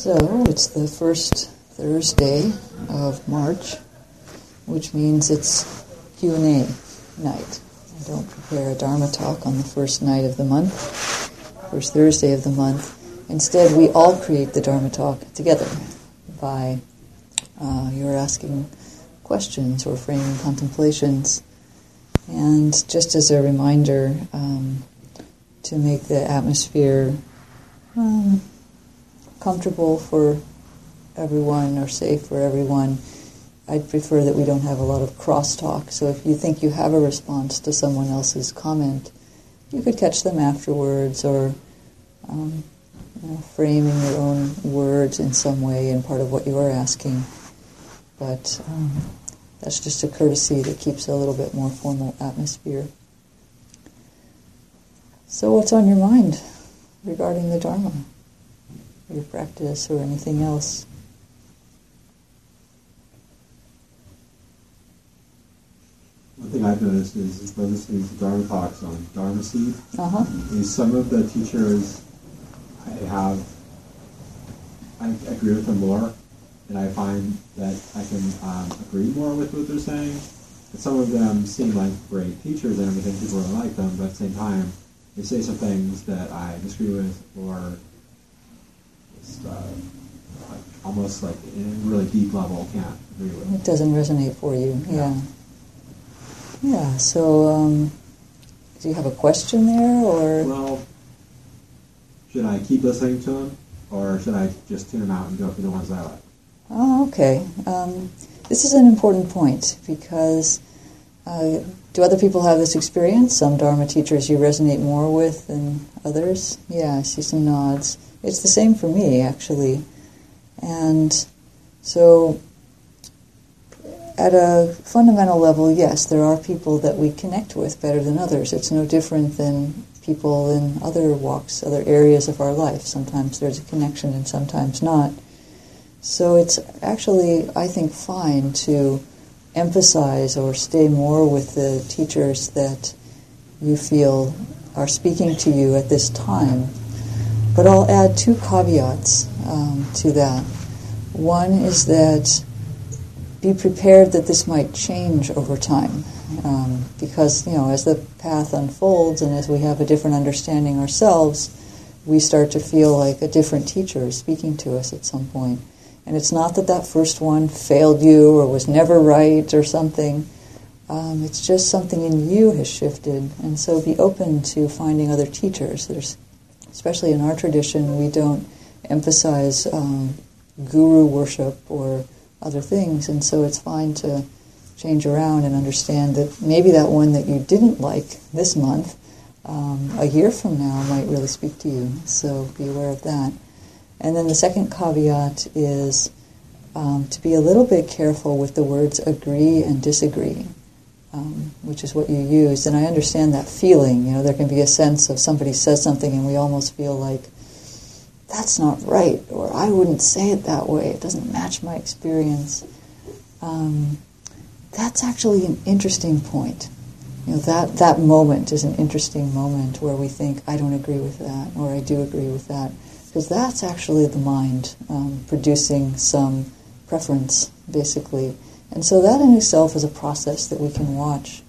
So it's the first Thursday of March, which means it's Q&A night. I don't prepare a Dharma talk on the first night of the month, first Thursday of the month. Instead, we all create the Dharma talk together by uh, you're asking questions or framing contemplations. And just as a reminder, um, to make the atmosphere um, comfortable for everyone or safe for everyone, I'd prefer that we don't have a lot of crosstalk. So if you think you have a response to someone else's comment, you could catch them afterwards or um, you know, framing your own words in some way in part of what you are asking. But um, that's just a courtesy that keeps a little bit more formal atmosphere. So, what's on your mind regarding the Dharma, your practice, or anything else? One thing I've noticed is, is by listening to Dharma talks on Dharma Seed, uh-huh. is some of the teachers I have, I agree with them more, and I find that I can um, agree more with what they're saying. And some of them seem like great teachers and everything, people really like them, but at the same time, they say some things that I disagree with, or just, uh, like, almost like in a really deep level can't agree with. It doesn't resonate for you, yeah. Yeah, so um, do you have a question there, or? Well, should I keep listening to them, or should I just tune them out and go for the ones I like? Oh, okay. Um, this is an important point because uh, do other people have this experience? Some Dharma teachers you resonate more with than others? Yeah, I see some nods. It's the same for me, actually. And so, at a fundamental level, yes, there are people that we connect with better than others. It's no different than people in other walks, other areas of our life. Sometimes there's a connection and sometimes not. So it's actually, I think, fine to emphasize or stay more with the teachers that you feel are speaking to you at this time. But I'll add two caveats um, to that. One is that be prepared that this might change over time. Um, because, you know, as the path unfolds and as we have a different understanding ourselves, we start to feel like a different teacher is speaking to us at some point. And it's not that that first one failed you or was never right or something. Um, it's just something in you has shifted. And so be open to finding other teachers. There's, especially in our tradition, we don't emphasize um, guru worship or other things. And so it's fine to change around and understand that maybe that one that you didn't like this month, um, a year from now, might really speak to you. So be aware of that. And then the second caveat is um, to be a little bit careful with the words agree and disagree, um, which is what you use. And I understand that feeling. You know, there can be a sense of somebody says something and we almost feel like, that's not right, or I wouldn't say it that way. It doesn't match my experience. Um, that's actually an interesting point. You know, that, that moment is an interesting moment where we think, I don't agree with that, or I do agree with that because that's actually the mind um, producing some preference, basically. And so that in itself is a process that we can watch.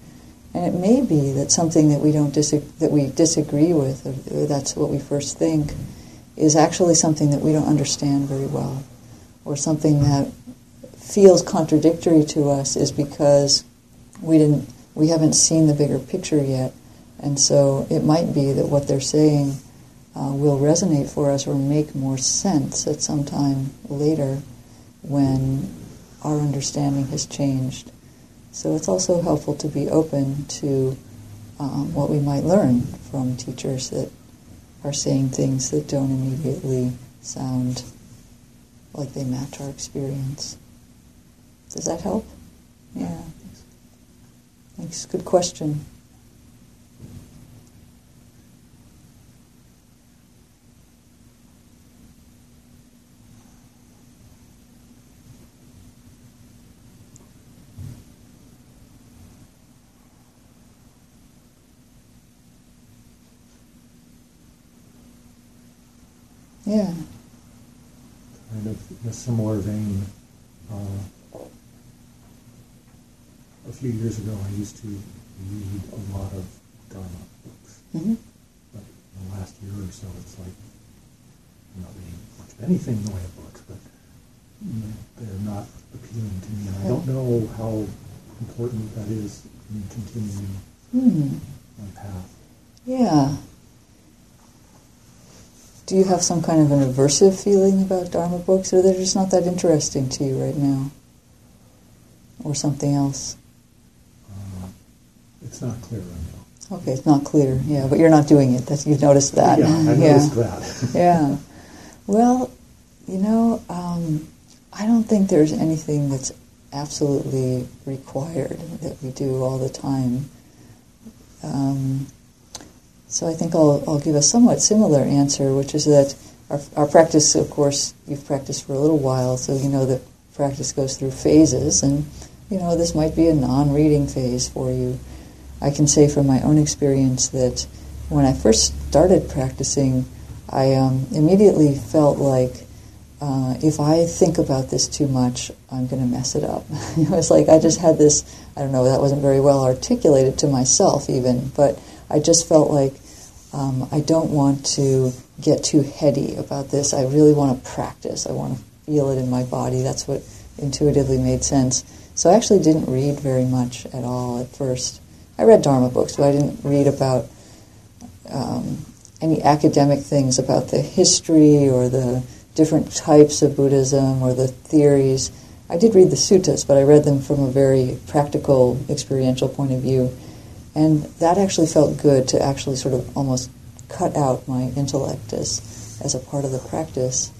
And it may be that something that we don't that we disagree with, or, or that's what we first think, is actually something that we don't understand very well, or something that feels contradictory to us is because we didn't we haven't seen the bigger picture yet. And so it might be that what they're saying uh, will resonate for us or make more sense at some time later when our understanding has changed. So it's also helpful to be open to um, what we might learn from teachers that are saying things that don't immediately sound like they match our experience. Does that help? Yeah. Thanks. Good question. Yeah. kind of in a similar vein. Uh, a few years ago, I used to read a lot of Dharma books. Mm-hmm. But in the last year or so, it's like I'm not reading much of anything in the way of books, but they're not appealing to me. And I don't know how important that is in continuing Hmm. my path. Yeah. Do you have some kind of an aversive feeling about Dharma books, or they're just not that interesting to you right now? Or something else? Uh, it's not clear right now. Okay, it's not clear, yeah, but you're not doing it. That's, you've noticed that. Yeah, I noticed that. yeah. Well, you know, um, I don't think there's anything that's absolutely required that we do all the time. Um, so I think I'll, I'll give a somewhat similar answer, which is that our, our practice, of course, you've practiced for a little while, so you know that practice goes through phases, and you know this might be a non-reading phase for you. I can say from my own experience that when I first started practicing, I um, immediately felt like uh, if I think about this too much, I'm going to mess it up. it was like I just had this, I don't know, that wasn't very well articulated to myself even, but I just felt like um, I don't want to get too heady about this. I really want to practice. I want to feel it in my body. That's what intuitively made sense. So I actually didn't read very much at all at first. I read Dharma books, but I didn't read about um, any academic things about the history or the different types of Buddhism or the theories. I did read the suttas, but I read them from a very practical, experiential point of view. And that actually felt good to actually sort of almost cut out my intellect as, as a part of the practice.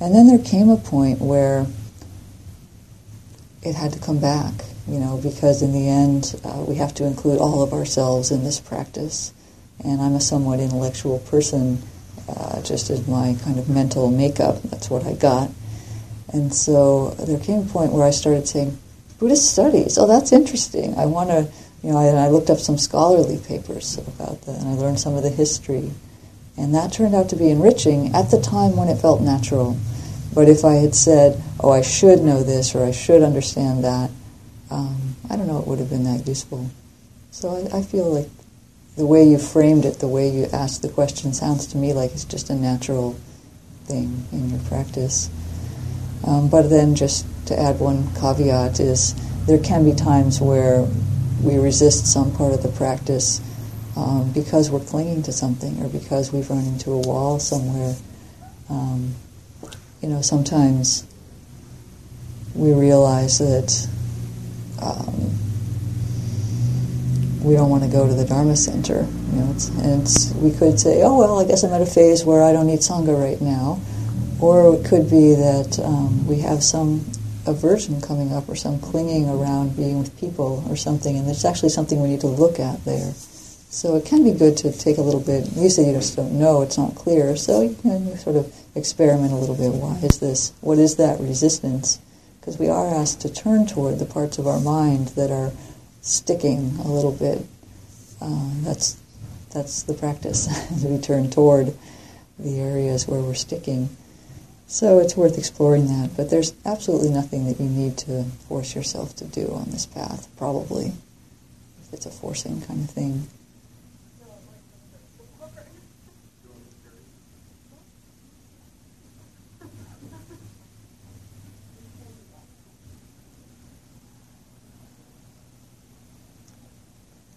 And then there came a point where it had to come back, you know, because in the end uh, we have to include all of ourselves in this practice. And I'm a somewhat intellectual person, uh, just as my kind of mental makeup, that's what I got. And so there came a point where I started saying, Buddhist studies, oh, that's interesting. I want to, you know, I, and I looked up some scholarly papers about that, and I learned some of the history. And that turned out to be enriching at the time when it felt natural. But if I had said, oh, I should know this or I should understand that, um, I don't know it would have been that useful. So I, I, feel like the way you framed it, the way you asked the question, sounds to me like it's just a natural thing in your practice. Um, but then, just to add one caveat, is there can be times where we resist some part of the practice um, because we're clinging to something or because we've run into a wall somewhere. Um, you know, sometimes we realize that um, we don't want to go to the Dharma center. You know, it's, and it's, we could say, oh, well, I guess I'm at a phase where I don't need Sangha right now. Or it could be that um, we have some aversion coming up or some clinging around being with people or something, and there's actually something we need to look at there. So it can be good to take a little bit. You say you just don't know; it's not clear. So you can sort of experiment a little bit. Why is this? What is that resistance? Because we are asked to turn toward the parts of our mind that are sticking a little bit. Uh, that's that's the practice. we turn toward the areas where we're sticking. So it's worth exploring that. But there's absolutely nothing that you need to force yourself to do on this path. Probably, if it's a forcing kind of thing.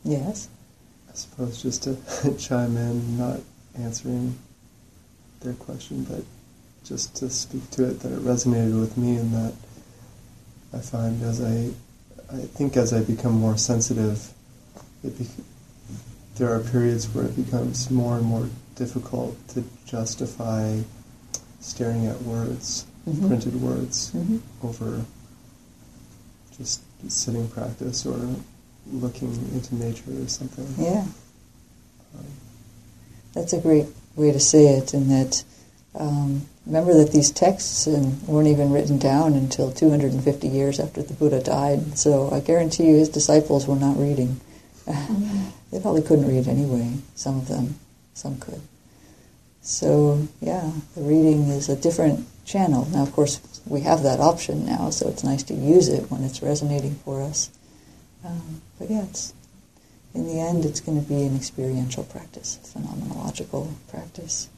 Yes. I suppose just to chime in, not answering their question, but just to speak to it, that it resonated with me, and that I find as I, I think as I become more sensitive, it be, there are periods where it becomes more and more difficult to justify staring at words, Mhm. printed words, Mhm. over just sitting practice or looking into nature or something. Yeah. Um, That's a great way to say it, in that um, remember that these texts weren't even written down until 250 years after the Buddha died. So I guarantee you his disciples were not reading. they probably couldn't read anyway, some of them. Some could. So, yeah, the reading is a different channel. Now, of course, we have that option now, so it's nice to use it when it's resonating for us. Um, but yeah, it's, in the end, it's going to be an experiential practice, a phenomenological practice.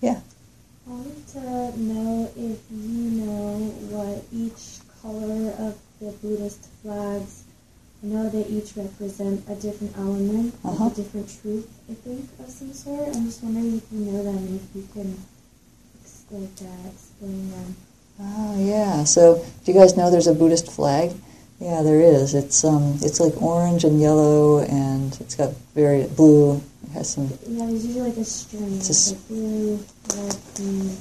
Yeah. I wanted to know if you know what each color of the Buddhist flags. I know they each represent a different element, like Uh-huh. a different truth, I think, of some sort. I'm just wondering if you know them and if you can like uh, explain them. Oh, yeah. So, do you guys know there's a Buddhist flag? Yeah, there is. It's um, it's like orange and yellow, and it's got very blue. It has some. Yeah, there's usually like a string, It's a s- like blue, red, green,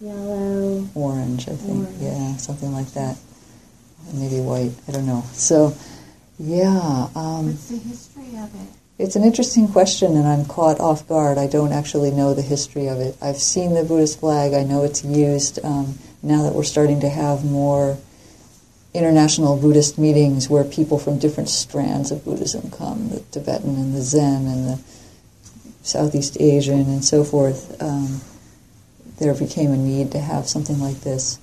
yellow. orange, I think. Orange. Yeah, something like that. Maybe white. I don't know. So, yeah, um, What's the history of it? it's an interesting question, and I'm caught off guard. I don't actually know the history of it. I've seen the Buddhist flag. I know it's used um, now that we're starting to have more international Buddhist meetings where people from different strands of Buddhism come the Tibetan and the Zen and the Southeast Asian and so forth. Um, there became a need to have something like this.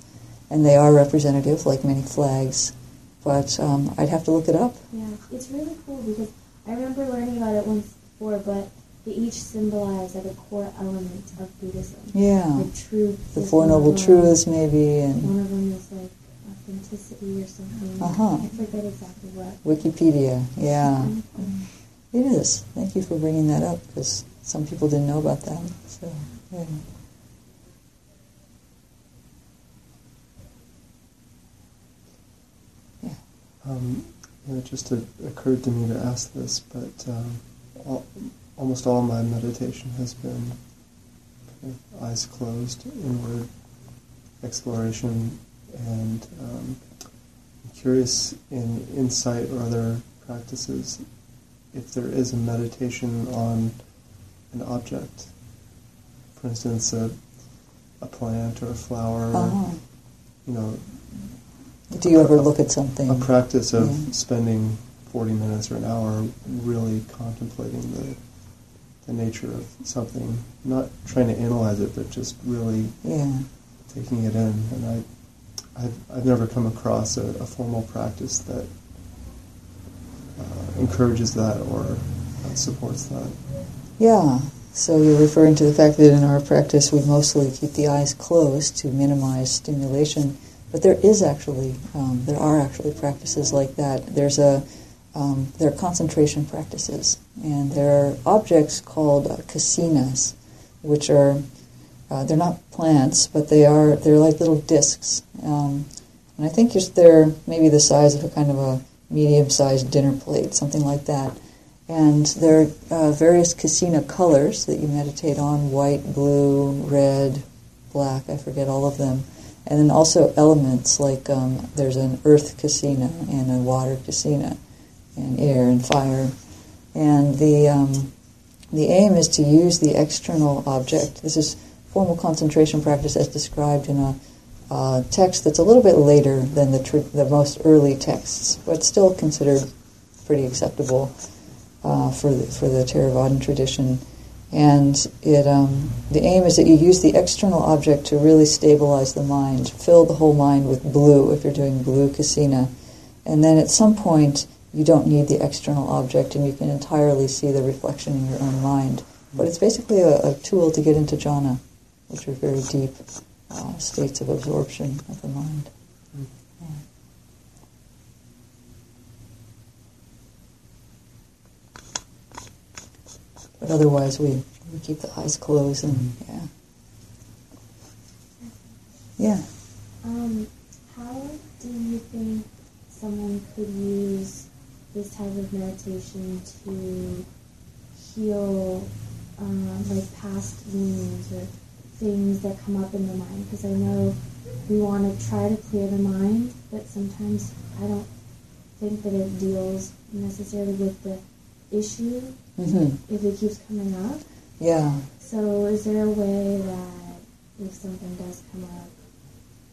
And they are representative, like many flags. But um, I'd have to look it up. Yeah, it's really cool because I remember learning about it once before, but they each symbolize like a core element of Buddhism. Yeah. Like truth. The Four Noble. Truths, maybe, and One of them is like authenticity or something. Uh-huh. I forget exactly what. Wikipedia. Yeah. Mhm. It is. Thank you for bringing that up because some people didn't know about that. So, yeah. Um, you know, it just occurred to me to ask this, but um, all, almost all my meditation has been kind of eyes closed, inward exploration, and um, I'm curious in insight or other practices if there is a meditation on an object. For instance, a, a plant or a flower, Uh-huh. you know, Do you ever look at something? a practice of Yeah. spending 40 minutes or an hour really contemplating the, the nature of something, not trying to analyze it, but just really Yeah. taking it in. And I, I've, I've never come across a, a formal practice that uh, encourages that or uh, supports that. Yeah. So you're referring to the fact that in our practice we mostly keep the eyes closed to minimize stimulation, but there is actually um, there are actually practices like that. There's a um, there are concentration practices, and there are objects called uh, kasinas, which are uh, they're not plants, but they are they're like little discs, um, and I think they're maybe the size of a kind of a medium-sized dinner plate, something like that. And there are uh, various kasina colors that you meditate on white, blue, red, black, I forget all of them. And then also elements like um, there's an earth kasina and a water kasina, and air and fire. And the, um, the aim is to use the external object. This is formal concentration practice as described in a uh, text that's a little bit later than the, tr- the most early texts, but still considered pretty acceptable uh, for the, for the Theravadan tradition. And it, um, the aim is that you use the external object to really stabilize the mind, fill the whole mind with blue if you're doing blue kasina. And then at some point, you don't need the external object and you can entirely see the reflection in your own mind. But it's basically a, a tool to get into jhana, which are very deep uh, states of absorption of the mind. Yeah. But otherwise, we, we keep the eyes closed and yeah. Yeah. Um, how do you think someone could use this type of meditation to heal, um, like past wounds or things that come up in the mind? Because I know we want to try to clear the mind, but sometimes I don't think that it deals necessarily with the issue hmm if it keeps coming up. Yeah. So, is there a way that if something does come up,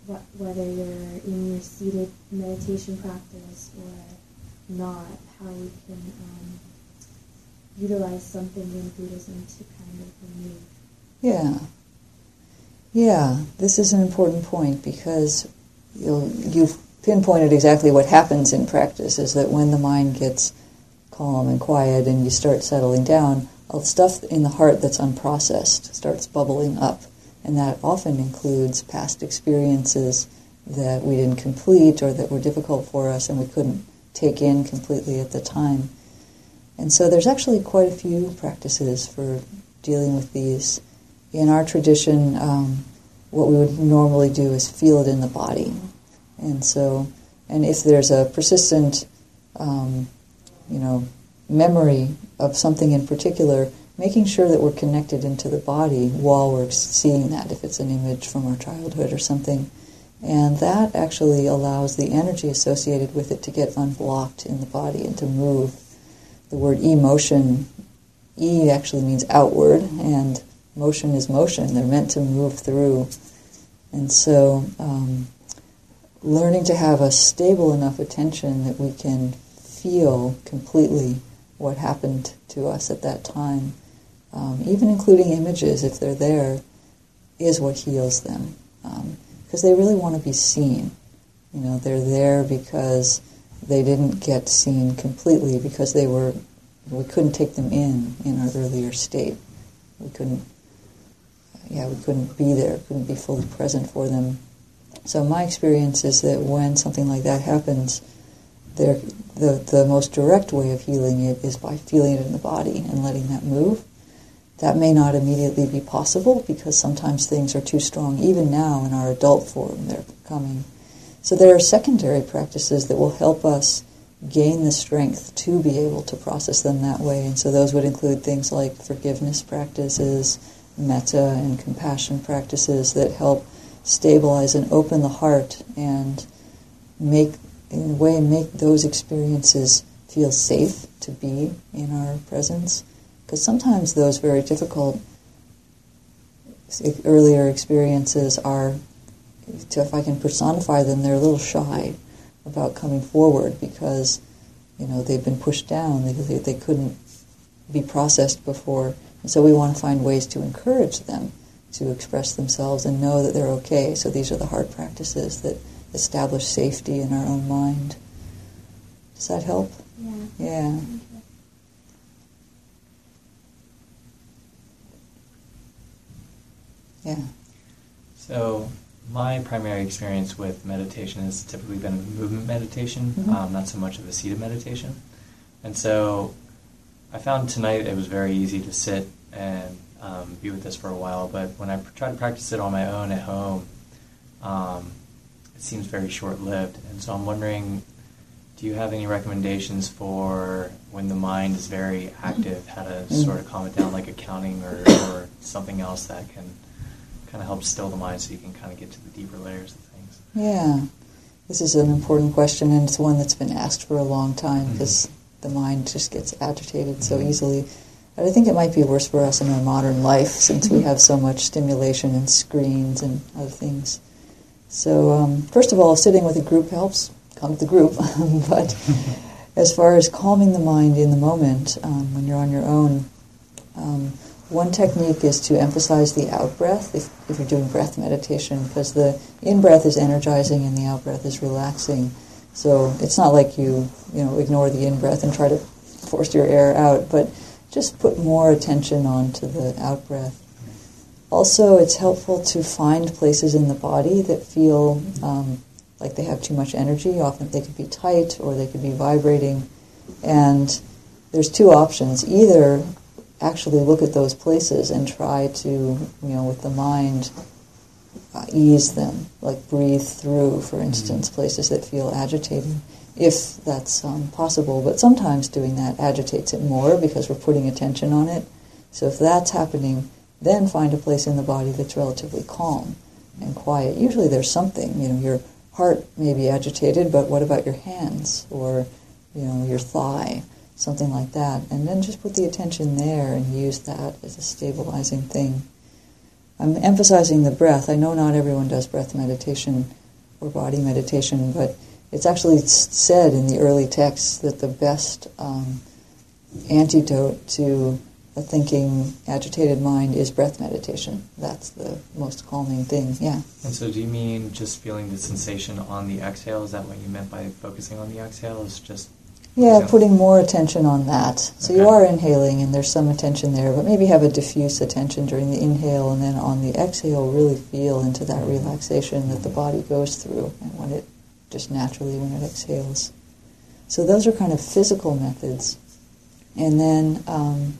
what, whether you're in your seated meditation practice or not, how you can um, utilize something in Buddhism to kind of remove? Yeah. Yeah, this is an important point because you'll, you've pinpointed exactly what happens in practice is that when the mind gets calm and quiet and you start settling down, stuff in the heart that's unprocessed starts bubbling up. And that often includes past experiences that we didn't complete or that were difficult for us and we couldn't take in completely at the time. And so there's actually quite a few practices for dealing with these. In our tradition, um, what we would normally do is feel it in the body. And so, and if there's a persistent, um, you know, memory of something in particular, making sure that we're connected into the body while we're seeing that, if it's an image from our childhood or something. And that actually allows the energy associated with it to get unblocked in the body and to move. The word emotion, E actually means outward, and motion is motion. They're meant to move through. And so, um, learning to have a stable enough attention that we can feel completely what happened to us at that time, um, even including images if they're there, is what heals them. Because um, they really want to be seen. You know, they're there because they didn't get seen completely because they were, we couldn't take them in in our earlier state. We couldn't, yeah, we couldn't be there, couldn't be fully present for them. So my experience is that when something like that happens, the, the most direct way of healing it is by feeling it in the body and letting that move. That may not immediately be possible because sometimes things are too strong, even now in our adult form, they're coming. So there are secondary practices that will help us gain the strength to be able to process them that way. And so those would include things like forgiveness practices, metta and compassion practices that help stabilize and open the heart and make in a way make those experiences feel safe to be in our presence. Because sometimes those very difficult earlier experiences are, if I can personify them, they're a little shy about coming forward because, you know, they've been pushed down. They, they, they couldn't be processed before. And so we want to find ways to encourage them to express themselves and know that they're okay. So these are the hard practices that establish safety in our own mind. Does that help? Yeah. Yeah. Yeah. So, my primary experience with meditation has typically been movement meditation, mm-hmm. um, not so much of a seated meditation. And so, I found tonight it was very easy to sit and um, be with this for a while, but when I try to practice it on my own at home, um, it seems very short lived. And so I'm wondering do you have any recommendations for when the mind is very active, how to sort of calm it down, like accounting or, or something else that can kind of help still the mind so you can kind of get to the deeper layers of things? Yeah. This is an important question, and it's one that's been asked for a long time because mm-hmm. the mind just gets agitated so mm-hmm. easily. But I think it might be worse for us in our modern life since we mm-hmm. have so much stimulation and screens and other things. So, um, first of all, sitting with a group helps. Come to the group. but as far as calming the mind in the moment, um, when you're on your own, um, one technique is to emphasize the out breath if, if you're doing breath meditation, because the in breath is energizing and the out breath is relaxing. So it's not like you you know ignore the in breath and try to force your air out, but just put more attention onto the out breath. Also, it's helpful to find places in the body that feel um, like they have too much energy. Often they could be tight or they could be vibrating. And there's two options. Either actually look at those places and try to, you know, with the mind, uh, ease them, like breathe through, for instance, mm-hmm. places that feel agitating, if that's um, possible. But sometimes doing that agitates it more because we're putting attention on it. So if that's happening, then find a place in the body that's relatively calm and quiet. Usually there's something, you know, your heart may be agitated, but what about your hands or, you know, your thigh, something like that. And then just put the attention there and use that as a stabilizing thing. I'm emphasizing the breath. I know not everyone does breath meditation or body meditation, but it's actually said in the early texts that the best um, antidote to a thinking, agitated mind is breath meditation. That's the most calming thing, yeah. And so, do you mean just feeling the sensation on the exhale? Is that what you meant by focusing on the exhale? Is just Yeah, Yeah. putting more attention on that. So you are inhaling and there's some attention there, but maybe have a diffuse attention during the inhale and then on the exhale really feel into that relaxation that the body goes through and when it just naturally when it exhales. So those are kind of physical methods. And then um,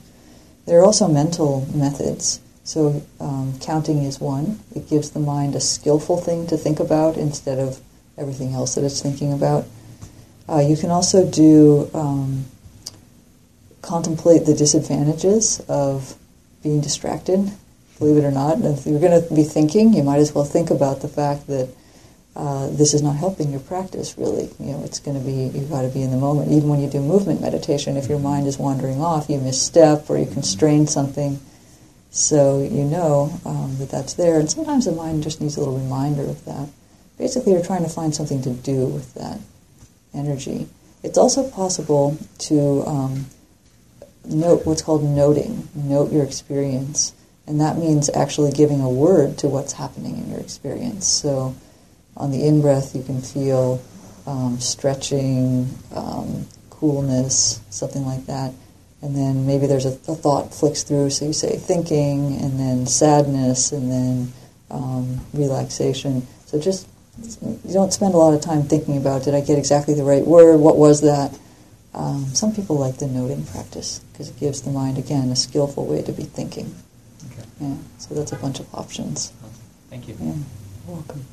there are also mental methods. So um, counting is one. It gives the mind a skillful thing to think about instead of everything else that it's thinking about. Uh, you can also do um, contemplate the disadvantages of being distracted. Believe it or not, if you're going to be thinking, you might as well think about the fact that uh, this is not helping your practice. Really, you know, it's going to be you've got to be in the moment. Even when you do movement meditation, if your mind is wandering off, you misstep or you constrain something. So you know um, that that's there, and sometimes the mind just needs a little reminder of that. Basically, you're trying to find something to do with that energy. It's also possible to um, note what's called noting, note your experience. And that means actually giving a word to what's happening in your experience. So on the in breath, you can feel um, stretching, um, coolness, something like that. And then maybe there's a, a thought flicks through, so you say thinking, and then sadness, and then um, relaxation. So just you don't spend a lot of time thinking about did I get exactly the right word, what was that. Um, some people like the noting practice because it gives the mind again a skillful way to be thinking. okay? Yeah, so that's a bunch of options. Thank you. Yeah, you're welcome.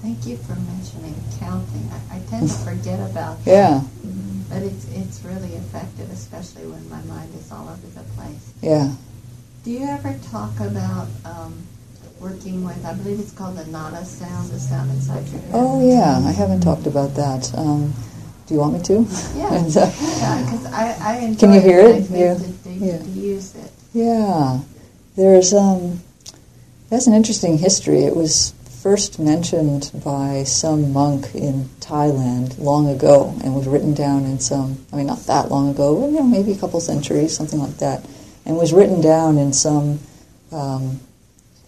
Thank you for mentioning counting. I, I tend to forget about that. Yeah, But it's, it's really effective, especially when my mind is all over the place. yeah. Do you ever talk about um, working with, I believe it's called the nada sound, the sound inside your head? Oh yeah, I haven't talked about that. Um, do you want me to? Yeah, And, uh, yeah, because I, I enjoy Can you hear and I it? Yeah. they- Yeah. to use it. Yeah, there's um, that's an interesting history. It was first mentioned by some monk in Thailand long ago, and was written down in some. I mean, not that long ago, you know, maybe a couple centuries, something like that, and was written down in some um,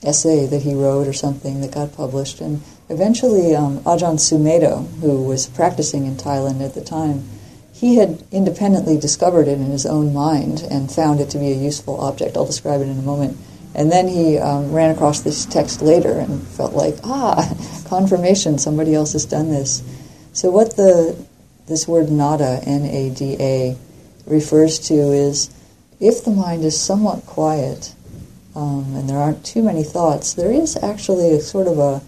essay that he wrote or something that got published. And eventually, um, Ajahn Sumedho, who was practicing in Thailand at the time, he had independently discovered it in his own mind and found it to be a useful object. I'll describe it in a moment. And then he um, ran across this text later and felt like, ah, confirmation, somebody else has done this. So what the this word nada, N-A-D-A, refers to is if the mind is somewhat quiet um, and there aren't too many thoughts, there is actually a sort of a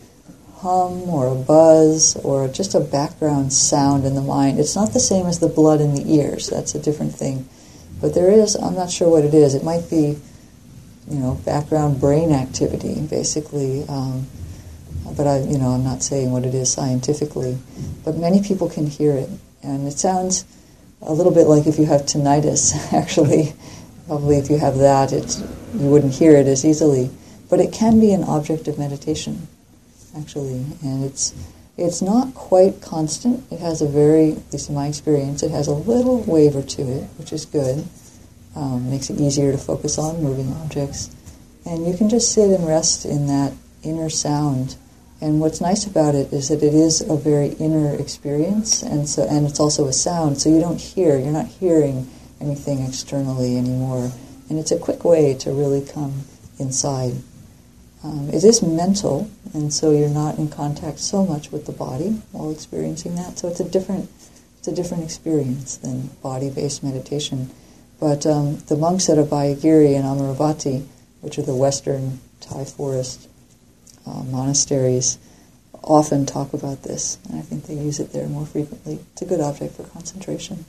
hum or a buzz or just a background sound in the mind. It's not the same as the blood in the ears. That's a different thing. But there is, I'm not sure what it is. It might be, you know, background brain activity, basically. Um, but I, you know, I'm not saying what it is scientifically. But many people can hear it, and it sounds a little bit like if you have tinnitus. Actually, probably if you have that, it's you wouldn't hear it as easily. But it can be an object of meditation actually, and it's it's not quite constant. It has a very, at least in my experience, it has a little waver to it, which is good. Um, makes it easier to focus on moving objects, and you can just sit and rest in that inner sound. And what's nice about it is that it is a very inner experience, and so and it's also a sound. So you don't hear, you're not hearing anything externally anymore, and it's a quick way to really come inside. Um, it is mental, and so you're not in contact so much with the body while experiencing that. So it's a different, it's a different experience than body-based meditation. But um, the monks at Abhayagiri and Amaravati, which are the western Thai forest uh, monasteries, often talk about this, and I think they use it there more frequently. It's a good object for concentration.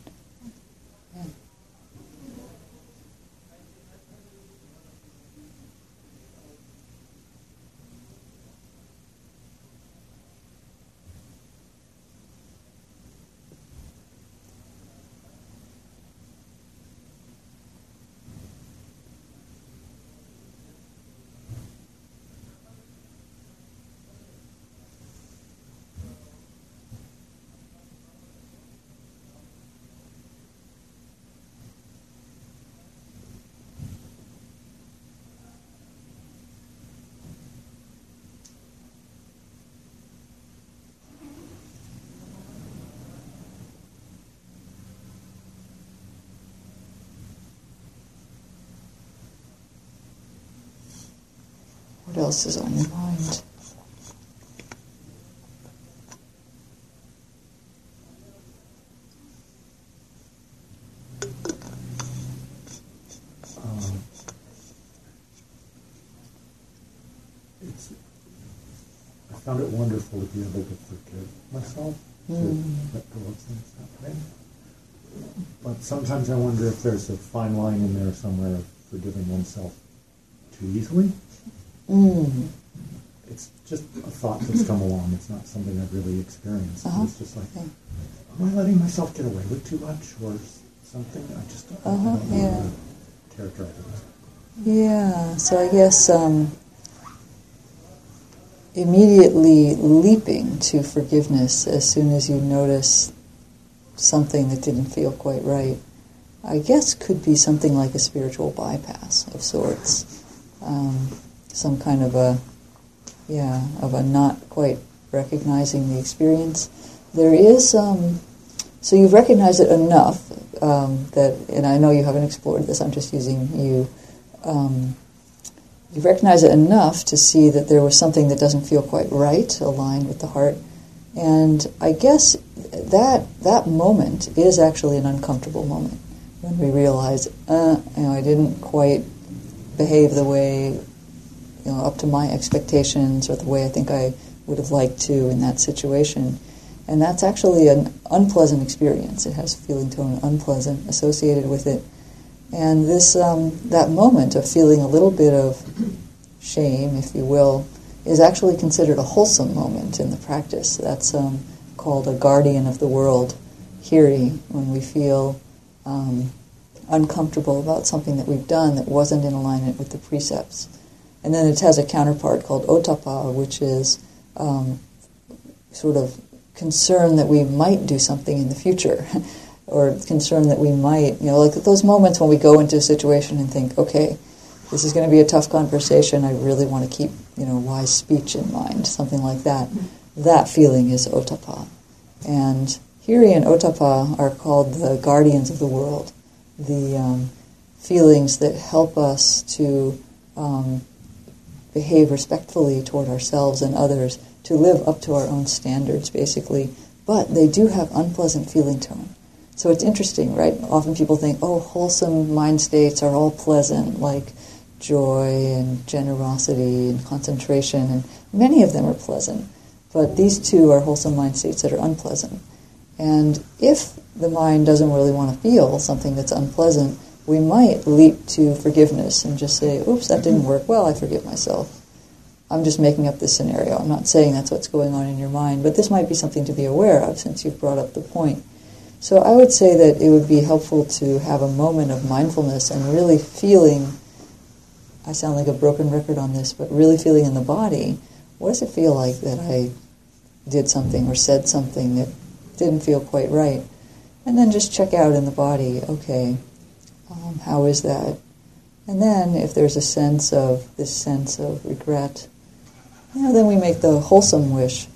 What else is on your mind? Um, it's, I found it wonderful to be able to forgive myself, to Mm. let go of things. But sometimes I wonder if there's a fine line in there somewhere of forgiving oneself too easily. Mm. It's just a thought that's come along. It's not something I've really experienced. Uh-huh. It's just like, Okay. am I letting myself get away with too much or something? I just don't, Uh-huh, don't know yeah. how to characterize it. Yeah, so I guess um, immediately leaping to forgiveness as soon as you notice something that didn't feel quite right, I guess could be something like a spiritual bypass of sorts. Um, some kind of a, yeah, of a not quite recognizing the experience. There is, um, so you've recognized it enough um, that, and I know you haven't explored this, I'm just using you um, you recognize it enough to see that there was something that doesn't feel quite right, aligned with the heart. And I guess that that moment is actually an uncomfortable moment when we realize, uh, you know, I didn't quite behave the way, you know, up to my expectations or the way I think I would have liked to in that situation. And that's actually an unpleasant experience. It has feeling tone unpleasant associated with it. And this um, that moment of feeling a little bit of shame, if you will, is actually considered a wholesome moment in the practice. That's um, called a guardian of the world, hiri, when we feel um, uncomfortable about something that we've done that wasn't in alignment with the precepts. And then it has a counterpart called ottappa, which is um, sort of concern that we might do something in the future. or concern that we might, you know, like those moments when we go into a situation and think, okay, this is going to be a tough conversation. I really want to keep, you know, wise speech in mind, something like that. That feeling is ottappa. And hiri and ottappa are called the guardians of the world, the um, feelings that help us to um, behave respectfully toward ourselves and others, to live up to our own standards, basically. But they do have unpleasant feeling tone. So it's interesting, right? Often people think, oh, wholesome mind states are all pleasant, like joy and generosity and concentration, and many of them are pleasant. But these two are wholesome mind states that are unpleasant. And if the mind doesn't really want to feel something that's unpleasant, we might leap to forgiveness and just say, oops, that didn't mm-hmm. work well, I forgive myself. I'm just making up this scenario. I'm not saying that's what's going on in your mind, but this might be something to be aware of since you've brought up the point. So I would say that it would be helpful to have a moment of mindfulness and really feeling, I sound like a broken record on this, but really feeling in the body, what does it feel like that I did something or said something that didn't feel quite right? And then just check out in the body, okay, um, how is that? And then if there's a sense of, this sense of regret, you know, then we make the wholesome wish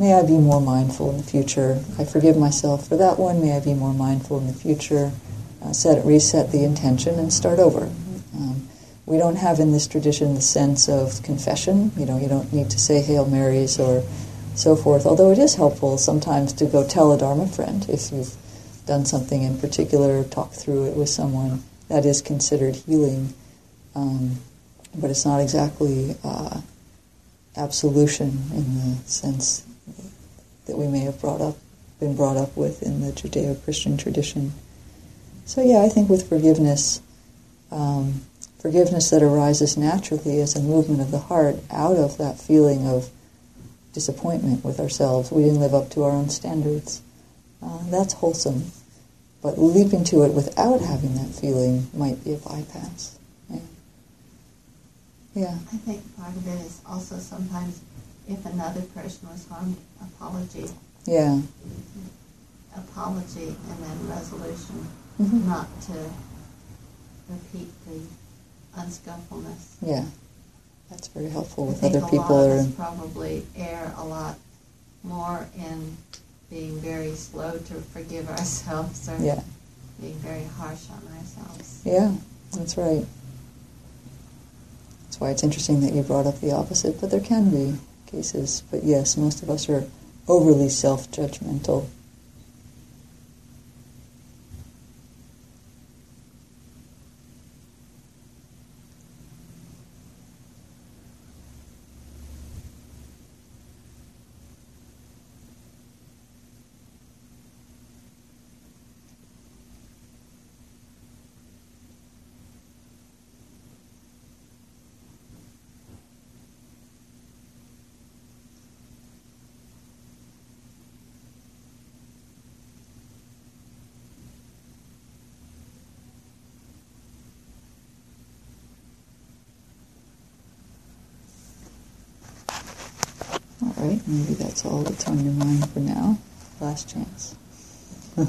May I be more mindful in the future. I forgive myself for that one. May I be more mindful in the future. Uh, set reset the intention and start over. Um, we don't have in this tradition the sense of confession. You know, you don't need to say Hail Marys or so forth. Although it is helpful sometimes to go tell a Dharma friend if you've done something in particular, talk through it with someone. That is considered healing, um, but it's not exactly uh, absolution in the sense that we may have brought up, been brought up with in the Judeo-Christian tradition. So yeah, I think with forgiveness, um, forgiveness that arises naturally as a movement of the heart out of that feeling of disappointment with ourselves. We didn't live up to our own standards. Uh, that's wholesome. But leaping to it without having that feeling might be a bypass. Yeah. Yeah. I think part of it is also sometimes if another person was harmed, apology, Yeah. apology, and then resolution, Mhm. not to repeat the unskillfulness. Yeah. That's very helpful I with think other a people lot or probably err a lot more in being very slow to forgive ourselves or yeah. being very harsh on ourselves. Yeah, that's right. That's why it's interesting that you brought up the opposite. But there can be cases. But yes, most of us are overly self-judgmental. All right, maybe that's all that's on your mind for now. Last chance. Did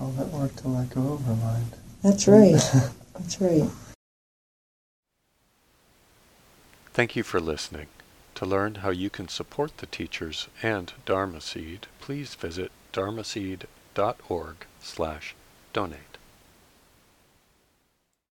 all that work to let go of her mind. That's right. That's right. Thank you for listening. To learn how you can support the teachers and Dharma Seed, please visit dharmaseed.org slash donate.